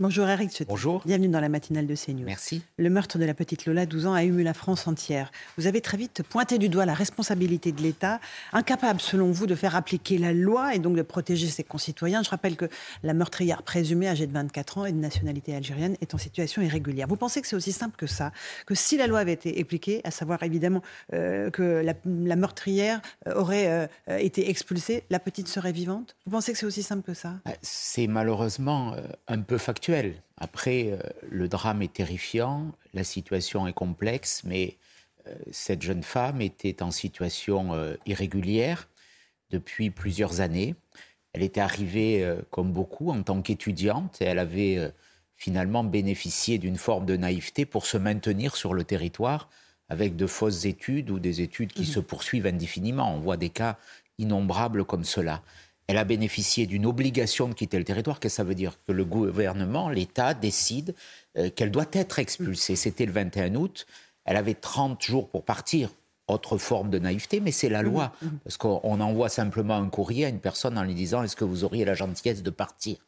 Bonjour Eric Ciotti. Bonjour. Bienvenue dans la matinale de CNews. Merci. Le meurtre de la petite Lola, 12 ans, a ému la France entière. Vous avez très vite pointé du doigt la responsabilité de l'État, incapable selon vous de faire appliquer la loi et donc de protéger ses concitoyens. Je rappelle que la meurtrière présumée, âgée de 24 ans et de nationalité algérienne, est en situation irrégulière. Vous pensez que c'est aussi simple que ça Que si la loi avait été appliquée, à savoir évidemment euh, que la, la, meurtrière euh, aurait euh, été expulsée, la petite serait vivante? Vous pensez que c'est aussi simple que ça? C'est malheureusement un peu factuel. Après, euh, le drame est terrifiant, la situation est complexe, mais euh, cette jeune femme était en situation euh, irrégulière depuis plusieurs années. Elle était arrivée, comme beaucoup, en tant qu'étudiante et elle avait finalement bénéficié d'une forme de naïveté pour se maintenir sur le territoire avec de fausses études ou des études qui mmh. se poursuivent indéfiniment. On voit des cas innombrables comme cela elle a bénéficié d'une obligation de quitter le territoire. Qu'est-ce que ça veut dire? Que le gouvernement, l'État décide euh, qu'elle doit être expulsée. C'était le 21 août. Elle avait 30 jours pour partir. Autre forme de naïveté, mais c'est la loi. Mmh, mmh. Parce qu'on envoie simplement un courrier à une personne en lui disant Est-ce que vous auriez la gentillesse de partir?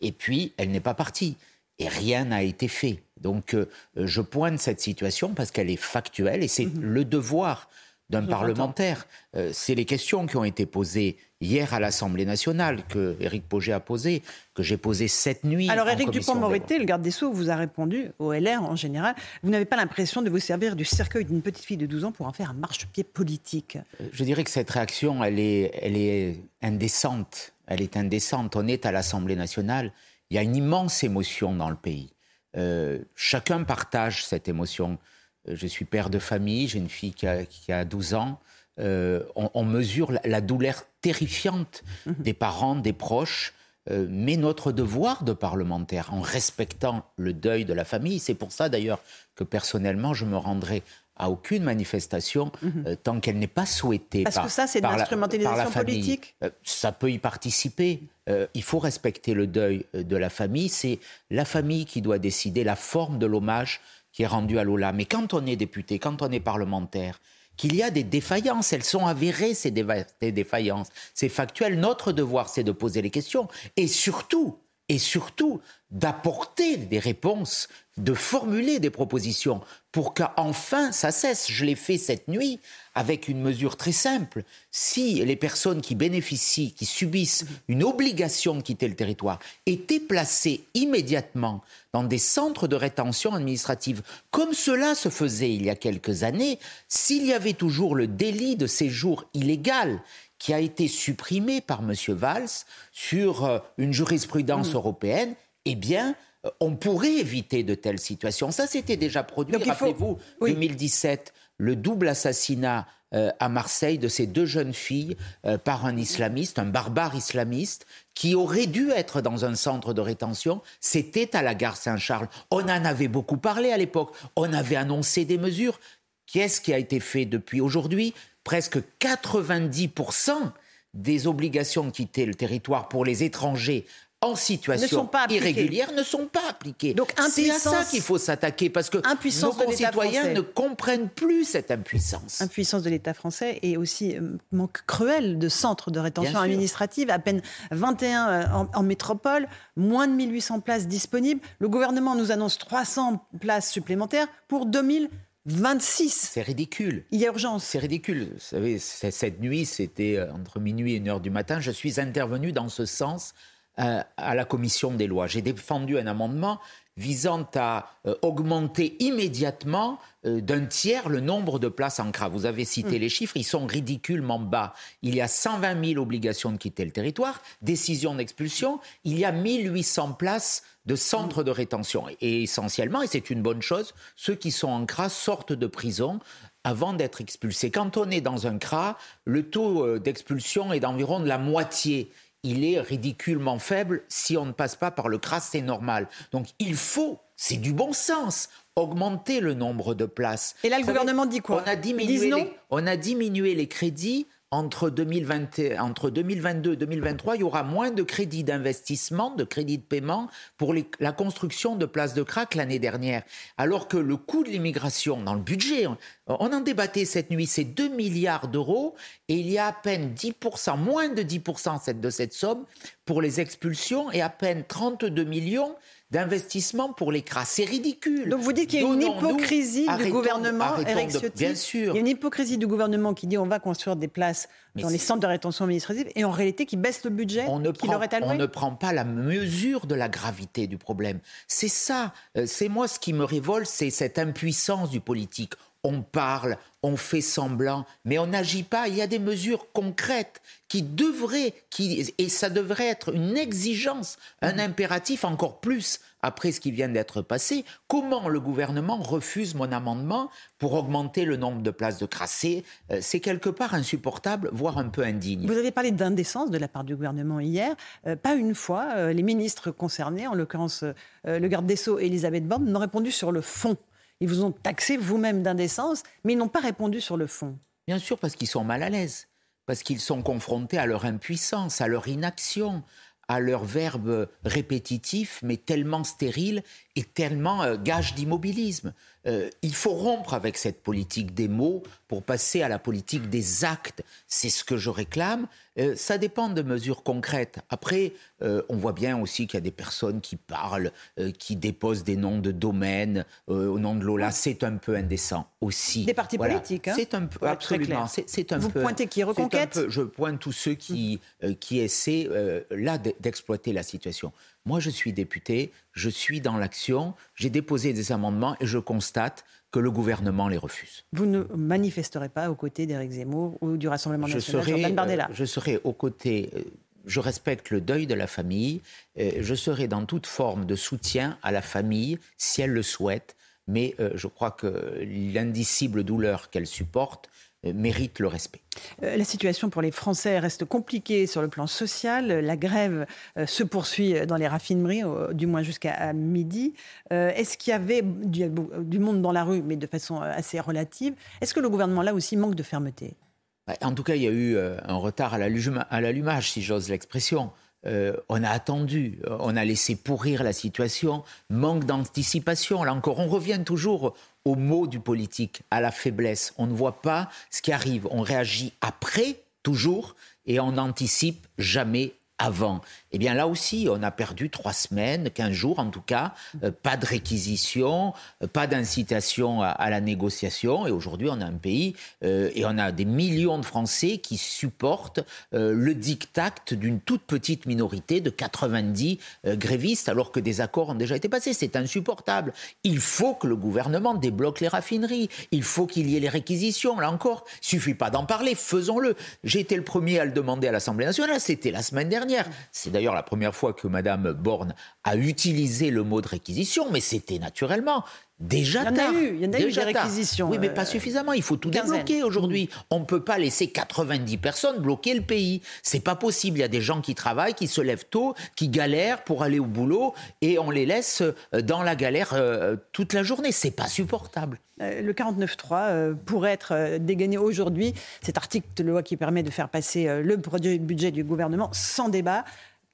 Et puis, elle n'est pas partie. Et rien n'a été fait. Donc, euh, je pointe cette situation parce qu'elle est factuelle et c'est mmh. le devoir d'un parlementaire. Euh, c'est les questions qui ont été posées hier à l'Assemblée nationale, que Éric Poget a posées, que j'ai posées cette nuit. Alors Éric Dupont-Moretti, le garde des Sceaux, vous a répondu, au LR en général, vous n'avez pas l'impression de vous servir du cercueil d'une petite fille de 12 ans pour en faire un marchepied politique? Euh, Je dirais que cette réaction, elle est, elle est indécente. Elle est indécente. On est à l'Assemblée nationale. Il y a une immense émotion dans le pays. Euh, chacun partage cette émotion. Euh, je suis père de famille, j'ai une fille qui a, qui a 12 ans. Euh, on, on, mesure la, la douleur terrifiante mmh. des parents, des proches, euh, mais notre devoir de parlementaire, en respectant le deuil de la famille, c'est pour ça d'ailleurs que personnellement je me rendrai à aucune manifestation euh, tant qu'elle n'est pas souhaitée Parce par, que ça, c'est de l'instrumentalisation politique? Euh, Ça peut y participer. Euh, il faut respecter le deuil de la famille. C'est la famille qui doit décider la forme de l'hommage qui est rendu à Lola. Mais quand on est député, quand on est parlementaire, qu'il y a des défaillances, elles sont avérées, ces défaillances. C'est factuel. Notre devoir, c'est de poser les questions. Et surtout, et surtout, d'apporter des réponses, de formuler des propositions pour qu'enfin ça cesse. Je l'ai fait cette nuit avec une mesure très simple. Si les personnes qui bénéficient, qui subissent une obligation de quitter le territoire, étaient placées immédiatement dans des centres de rétention administrative, comme cela se faisait il y a quelques années, s'il y avait toujours le délit de séjour illégal qui a été supprimé par M. Valls sur euh, une jurisprudence mmh. européenne, eh bien, euh, on pourrait éviter de telles situations. Ça s'était déjà produit, rappelez-vous, faut... oui. 2017, le double assassinat euh, à Marseille de ces deux jeunes filles euh, par un islamiste, un barbare islamiste, qui aurait dû être dans un centre de rétention. C'était à la gare Saint-Charles. On en avait beaucoup parlé à l'époque. On avait annoncé des mesures. Qu'est-ce qui a été fait depuis aujourd'hui? Presque 90% des obligations de quitter le territoire pour les étrangers en situation ne irrégulière ne sont pas appliquées. Donc c'est à ça qu'il faut s'attaquer parce que nos concitoyens ne comprennent plus cette impuissance. Impuissance de l'État français et aussi euh, manque cruel de centres de rétention administrative, à peine 21 euh, en, en, métropole, moins de 1800 places disponibles. Le gouvernement nous annonce 300 places supplémentaires pour 2000 26. C'est ridicule. Il y a urgence. C'est ridicule. Vous savez, cette nuit, c'était euh, entre minuit et une heure du matin. Je suis intervenu dans ce sens euh, à la commission des lois. J'ai défendu un amendement visant à euh, augmenter immédiatement euh, d'un tiers le nombre de places en CRA. Vous avez cité mmh. les chiffres, ils sont ridiculement bas. Il y a 120 000 obligations de quitter le territoire, décision d'expulsion, il y a 1800 places de centres de rétention. Et essentiellement, et c'est une bonne chose, ceux qui sont en CRA sortent de prison avant d'être expulsés. Quand on est dans un CRA, le taux d'expulsion est d'environ de la moitié il est ridiculement faible si on ne passe pas par le CRAS, c'est normal. Donc il faut, c'est du bon sens, augmenter le nombre de places. Et là, le gouvernement dit quoi? on a, diminué les, on a diminué les crédits entre, 2020, entre 2022 et 2023, il y aura moins de crédits d'investissement, de crédits de paiement pour la construction de places de crack l'année dernière. Alors que le coût de l'immigration dans le budget, on en débattait cette nuit, c'est 2 milliards d'euros et il y a à peine 10%, moins de 10% de cette somme pour les expulsions et à peine 32 millions d'investissement pour les cras. C'est ridicule. Donc vous dites qu'il y a une hypocrisie du gouvernement, Bien sûr. Il y a une hypocrisie du gouvernement qui dit on va construire des places dans les centres de rétention administrative et en réalité qui baisse le budget on ne qui prend, leur est alloué. On ne prend pas la mesure de la gravité du problème. C'est ça. Euh, c'est moi ce qui me révolte, c'est cette impuissance du politique on parle, on fait semblant, mais on n'agit pas. Il y a des mesures concrètes qui devraient, qui, et ça devrait être une exigence, un impératif encore plus après ce qui vient d'être passé. Comment le gouvernement refuse mon amendement pour augmenter le nombre de places de crassé euh, C'est quelque part insupportable, voire un peu indigne. Vous avez parlé d'indécence de la part du gouvernement hier. Euh, pas une fois, euh, les ministres concernés, en l'occurrence le garde des Sceaux et Elisabeth Borne, n'ont répondu sur le fond. Ils vous ont taxé vous-même d'indécence, mais ils n'ont pas répondu sur le fond. Bien sûr, parce qu'ils sont mal à l'aise, parce qu'ils sont confrontés à leur impuissance, à leur inaction, à leur verbe répétitif, mais tellement stérile et tellement euh, gage d'immobilisme. Euh, il faut rompre avec cette politique des mots pour passer à la politique des actes. C'est ce que je réclame. Euh, ça dépend de mesures concrètes. Après, on voit bien aussi qu'il y a des personnes qui parlent, qui déposent des noms de domaines au nom de Lola. C'est un peu indécent aussi. Des partis politiques. Hein, c'est un peu absolument. C'est un Vous peu. pointez qui reconquête. je pointe tous ceux qui qui essaient là d'exploiter la situation. Moi, je suis député, je suis dans l'action, j'ai déposé des amendements et je constate que le gouvernement les refuse. Vous ne manifesterez pas aux côtés d'Éric Zemmour ou du Rassemblement je national, serai, Bardella euh, Je serai aux côtés... Euh, je respecte le deuil de la famille. Euh, je serai dans toute forme de soutien à la famille si elle le souhaite. Mais je crois que l'indicible douleur qu'elle supporte mérite le respect. Euh, la situation pour les Français reste compliquée sur le plan social. La grève euh, se poursuit dans les raffineries, du moins jusqu'à midi. Est-ce qu'il y avait du, monde dans la rue, mais de façon assez relative? Est-ce que le gouvernement, là aussi, manque de fermeté? En tout cas, il y a eu un retard à l'allumage, si j'ose l'expression. On a attendu, on a laissé pourrir la situation, manque d'anticipation. Là encore, on revient toujours au mot du politique, à la faiblesse. On ne voit pas ce qui arrive. On réagit après, toujours, et on n'anticipe jamais avant. Eh bien là aussi, on a perdu trois semaines, quinze jours en tout cas, euh, pas de réquisition, euh, pas d'incitation à, la négociation. Et aujourd'hui, on a un pays euh, et on a des millions de Français qui supportent le diktat d'une toute petite minorité de 90 grévistes, alors que des accords ont déjà été passés. C'est insupportable. Il faut que le gouvernement débloque les raffineries. Il faut qu'il y ait les réquisitions. Là encore, suffit pas d'en parler, faisons-le. J'ai été le premier à le demander à l'Assemblée nationale. C'était la semaine dernière. C'est d'ailleurs la première fois que Mme Borne a utilisé le mot de réquisition, mais c'était naturellement Déjà il y en a eu, il y en a eu des réquisitions. Oui, mais pas euh, suffisamment. Il faut tout débloquer aujourd'hui. On ne peut pas laisser 90 personnes bloquer le pays. C'est pas possible. Il y a des gens qui travaillent, qui se lèvent tôt, qui galèrent pour aller au boulot, et on les laisse euh, dans la galère euh, toute la journée. C'est pas supportable. Le 49.3 pourrait être dégainé aujourd'hui. Cet article de loi qui permet de faire passer le budget du gouvernement sans débat.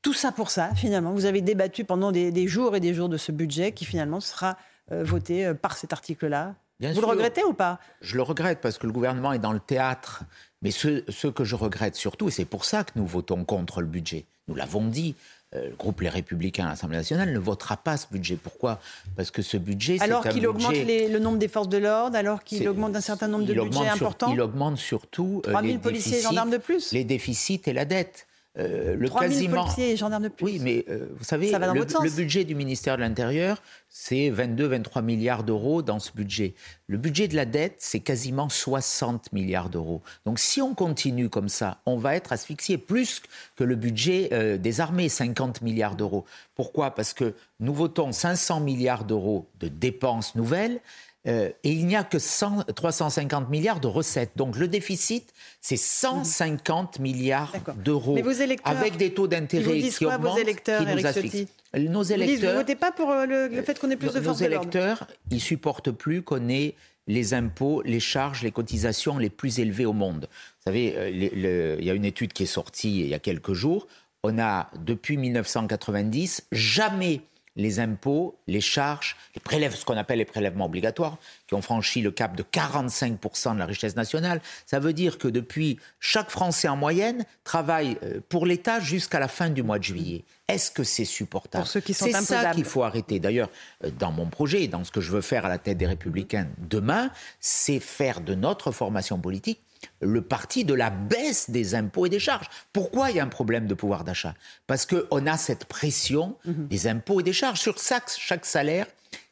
Tout ça pour ça, finalement. Vous avez débattu pendant des jours et des jours de ce budget qui finalement sera voté euh, par cet article-là Vous le regrettez ou pas? Je le regrette parce que le gouvernement est dans le théâtre. Mais ce, ce que je regrette surtout, et c'est pour ça que nous votons contre le budget, nous l'avons dit, euh, le groupe Les Républicains à l'Assemblée nationale ne votera pas ce budget. Pourquoi? Parce que ce budget, alors qu'il augmente le nombre des forces de l'ordre, alors qu'il augmente un certain nombre de budgets importants. il augmente surtout 3 000 policiers et gendarmes de plus. Les déficits et la dette. Euh, le 3 000 quasiment... policiers et gendarmes de plus. Oui, mais euh, vous savez, le, budget du ministère de l'Intérieur, c'est 22-23 milliards d'euros dans ce budget. Le budget de la dette, c'est quasiment 60 milliards d'euros. Donc si on continue comme ça, on va être asphyxié plus que le budget euh, des armées, 50 milliards d'euros. Pourquoi? Parce que nous votons 500 milliards d'euros de dépenses nouvelles Euh, et il n'y a que 100, 350 milliards de recettes. Donc le déficit, c'est 150 milliards d'euros. Mais vos électeurs, avec des taux d'intérêt qui quoi, augmentent. vos électeurs, qui nous asphyxient. Ciotti Nos disent, vous électeurs, votez pas pour euh, le, le fait qu'on ait plus de nos force de l'ordre électeurs, ils supportent plus qu'on ait les impôts, les charges, les cotisations les plus élevées au monde. Vous savez, euh, il y a une étude qui est sortie il y a quelques jours. On a, depuis 1990, jamais les impôts, les charges, les prélèvements, ce qu'on appelle les prélèvements obligatoires, qui ont franchi le cap de 45% de la richesse nationale. Ça veut dire que depuis, chaque Français en moyenne travaille euh, pour l'État jusqu'à la fin du mois de juillet. Est-ce que c'est supportable? Pour ceux qui sont C'est ça qu'il faut arrêter. D'ailleurs, euh, dans mon projet, dans ce que je veux faire à la tête des Républicains demain, c'est faire de notre formation politique le parti de la baisse des impôts et des charges. Pourquoi il y a un problème de pouvoir d'achat? Parce qu'on a cette pression Mhm. des impôts et des charges. Sur chaque, chaque salaire,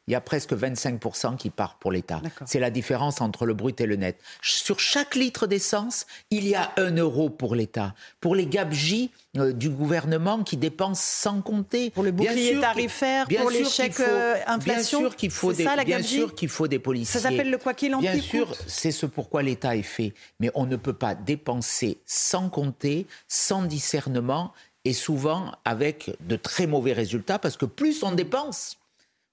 il y a presque 25% qui part pour l'État. C'est la différence entre le brut et le net. Sur chaque litre d'essence, il y a un euro pour l'État. Pour les gabegies euh, du gouvernement qui dépensent sans compter. Pour le bouclier tarifaire, pour les chèques, euh, inflation, Bien sûr qu'il faut c'est des, ça, la bien sûr qu'il faut des policiers. Ça s'appelle le quoi qu'il en Bien sûr, c'est ce pourquoi l'État est fait. Mais on ne peut pas dépenser sans compter, sans discernement et souvent avec de très mauvais résultats parce que plus on dépense,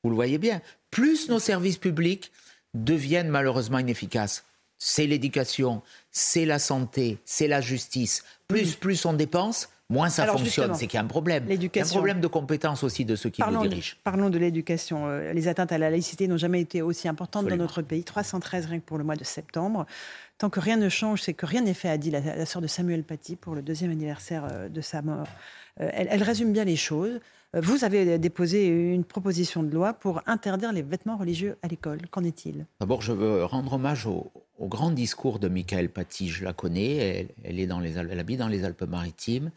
vous le voyez bien, plus nos services publics deviennent malheureusement inefficaces. C'est l'éducation, c'est la santé, c'est la justice. Plus, plus on dépense, moins ça Alors, fonctionne. C'est qu'il y a un problème. Il y a un problème de compétence aussi de ceux qui Parlons, le de, dirigent. parlons de l'éducation. Euh, Les atteintes à la laïcité n'ont jamais été aussi importantes Absolument. dans notre pays. 313 rien que pour le mois de septembre. Tant que rien ne change, c'est que rien n'est fait, a dit la, la sœur de Samuel Paty pour le deuxième anniversaire euh, de sa mort. Euh, elle, elle résume bien les choses. Euh, Vous avez déposé une proposition de loi pour interdire les vêtements religieux à l'école. Qu'en est-il? D'abord, je veux rendre hommage au, au grand discours de Michael Paty. Je la connais, elle, elle est dans les, elle habite dans les Alpes-Maritimes.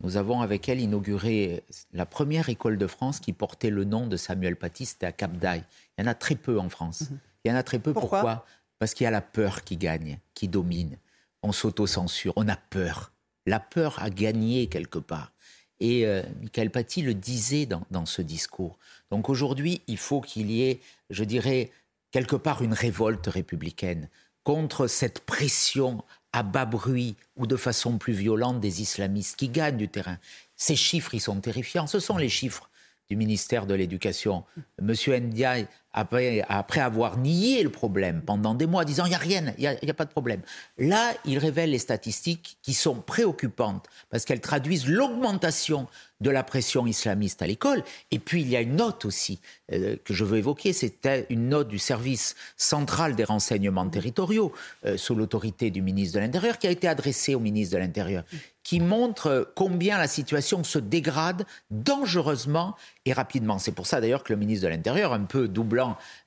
Nous avons avec elle inauguré la première école de France qui portait le nom de Samuel Paty, c'était à Cap d'Aille. Il y en a très peu en France. Il y en a très peu. Pourquoi? Pourquoi, Parce qu'il y a la peur qui gagne, qui domine. On s'auto-censure, on a peur. La peur a gagné quelque part. Et euh, Michael Paty le disait dans, dans ce discours. Donc aujourd'hui, il faut qu'il y ait, je dirais, quelque part une révolte républicaine contre cette pression à bas bruit ou de façon plus violente des islamistes qui gagnent du terrain. Ces chiffres, ils sont terrifiants. Ce sont les chiffres du ministère de l'Éducation. Monsieur Ndiaye, après, avoir nié le problème pendant des mois, disant il n'y a rien, il n'y a, pas de problème. Là, il révèle les statistiques qui sont préoccupantes parce qu'elles traduisent l'augmentation de la pression islamiste à l'école. Et puis, il y a une note aussi euh, que je veux évoquer, c'était une note du service central des renseignements territoriaux, euh, sous l'autorité du ministre de l'Intérieur, qui a été adressée au ministre de l'Intérieur, qui montre combien la situation se dégrade dangereusement et rapidement. C'est pour ça d'ailleurs que le ministre de l'Intérieur, un peu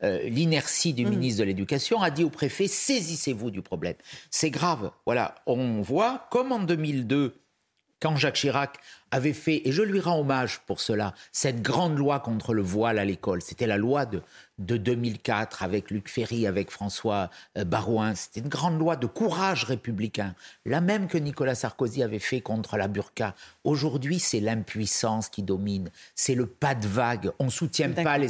euh, l'inertie du ministre de l'Éducation, a dit au préfet saisissez-vous du problème. C'est grave. Voilà, on voit comme en 2002 quand Jacques Chirac avait fait, et je lui rends hommage pour cela, cette grande loi contre le voile à l'école. C'était la loi de, de 2004 avec Luc Ferry, avec François euh, Barouin. C'était une grande loi de courage républicain, la même que Nicolas Sarkozy avait fait contre la burqa. Aujourd'hui, c'est l'impuissance qui domine, c'est le pas de vague. On ne soutient pas les,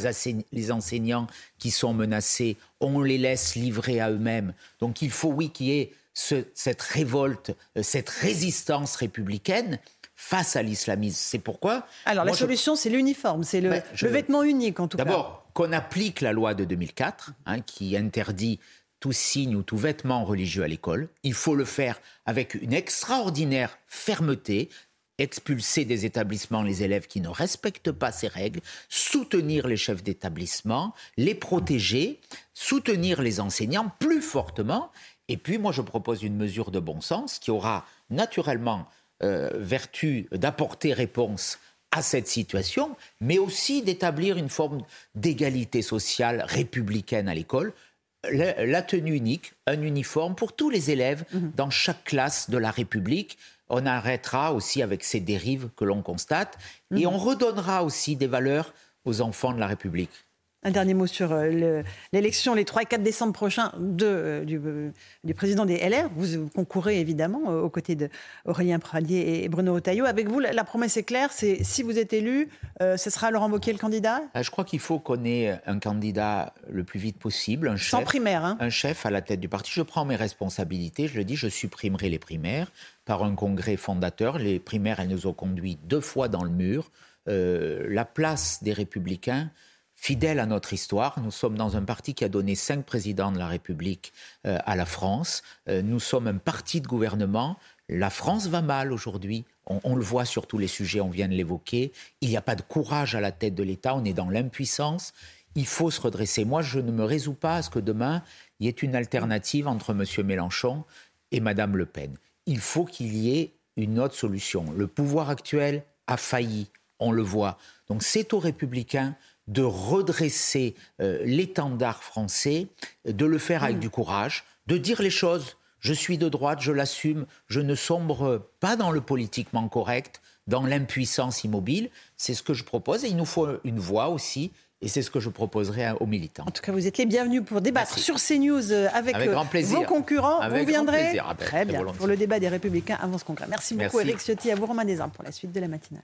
les enseignants qui sont menacés, on les laisse livrer à eux-mêmes. Donc il faut, oui, qu'il y ait ce- cette révolte, euh, cette résistance républicaine face à l'islamisme. C'est pourquoi. Alors, la je- solution, c'est l'uniforme, c'est le, Ben, je- le vêtement unique, en tout cas. D'abord, qu'on applique la loi de 2004, hein, qui interdit tout signe ou tout vêtement religieux à l'école. Il faut le faire avec une extraordinaire fermeté, expulser des établissements les élèves qui ne respectent pas ces règles, soutenir les chefs d'établissement, les protéger, soutenir les enseignants plus fortement. Et puis, moi, je propose une mesure de bon sens qui aura naturellement euh, vertu d'apporter réponse à cette situation, mais aussi d'établir une forme d'égalité sociale républicaine à l'école. La, la tenue unique, un uniforme pour tous les élèves dans chaque classe de la République. On arrêtera aussi avec ces dérives que l'on constate et on redonnera aussi des valeurs aux enfants de la République. Un dernier mot sur euh, l'élection les 3 et 4 décembre prochains de, euh, euh, du, président des LR. Vous, concourez évidemment aux côtés d'Aurélien Pradier et Bruno Retailleau. Avec vous, la, promesse est claire, c'est si vous êtes élu, ce sera Laurent Wauquiez le candidat? Je crois qu'il faut qu'on ait un candidat le plus vite possible, un chef, Sans primaire. Hein. Un chef à la tête du parti. Je prends mes responsabilités, je le dis, je supprimerai les primaires par un congrès fondateur. Les primaires, elles nous ont conduit deux fois dans le mur. la place des républicains fidèle à notre histoire. Nous sommes dans un parti qui a donné cinq présidents de la République euh, à la France. Euh, nous sommes un parti de gouvernement. La France va mal aujourd'hui. On, le voit sur tous les sujets, on vient de l'évoquer. Il n'y a pas de courage à la tête de l'État, on est dans l'impuissance. Il faut se redresser. Moi, je ne me résous pas à ce que demain, il y ait une alternative entre M. Mélenchon et Mme Le Pen. Il faut qu'il y ait une autre solution. Le pouvoir actuel a failli, on le voit. Donc c'est aux républicains de redresser euh, l'étendard français, de le faire avec mm. du courage, de dire les choses. Je suis de droite, je l'assume, je ne sombre pas dans le politiquement correct, dans l'impuissance immobile. C'est ce que je propose et il nous faut une voix aussi et c'est ce que je proposerai aux militants. En tout cas, vous êtes les bienvenus pour débattre sur CNews euh, avec, avec euh, vos concurrents. Avec vous viendrez ah ben, Très bien pour le débat des Républicains avant ce congrès. Merci beaucoup, Eric Ciotti. À vous, Romain Desarmes, pour la suite de la matinale.